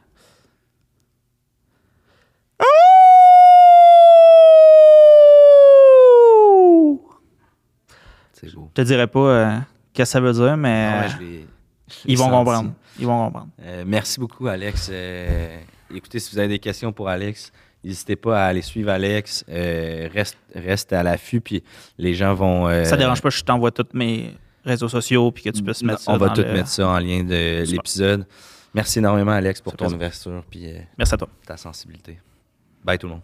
Je te dirais pas euh, qu'est-ce que ça veut dire, mais Non, mais je l'ai- je l'ai ils vont comprendre. Ils vont comprendre. Euh, merci beaucoup, Alex. Euh, écoutez, si vous avez des questions pour Alex, n'hésitez pas à aller suivre Alex. Euh, reste, reste à l'affût, puis les gens vont. euh, Ça dérange pas, je t'envoie tous mes réseaux sociaux puis que tu puisses mettre ça. On va tout le- mettre ça en lien de Super. l'épisode. Merci énormément, Alex, pour Ça ton ouverture puis Merci à toi. ta sensibilité. Bye tout le monde.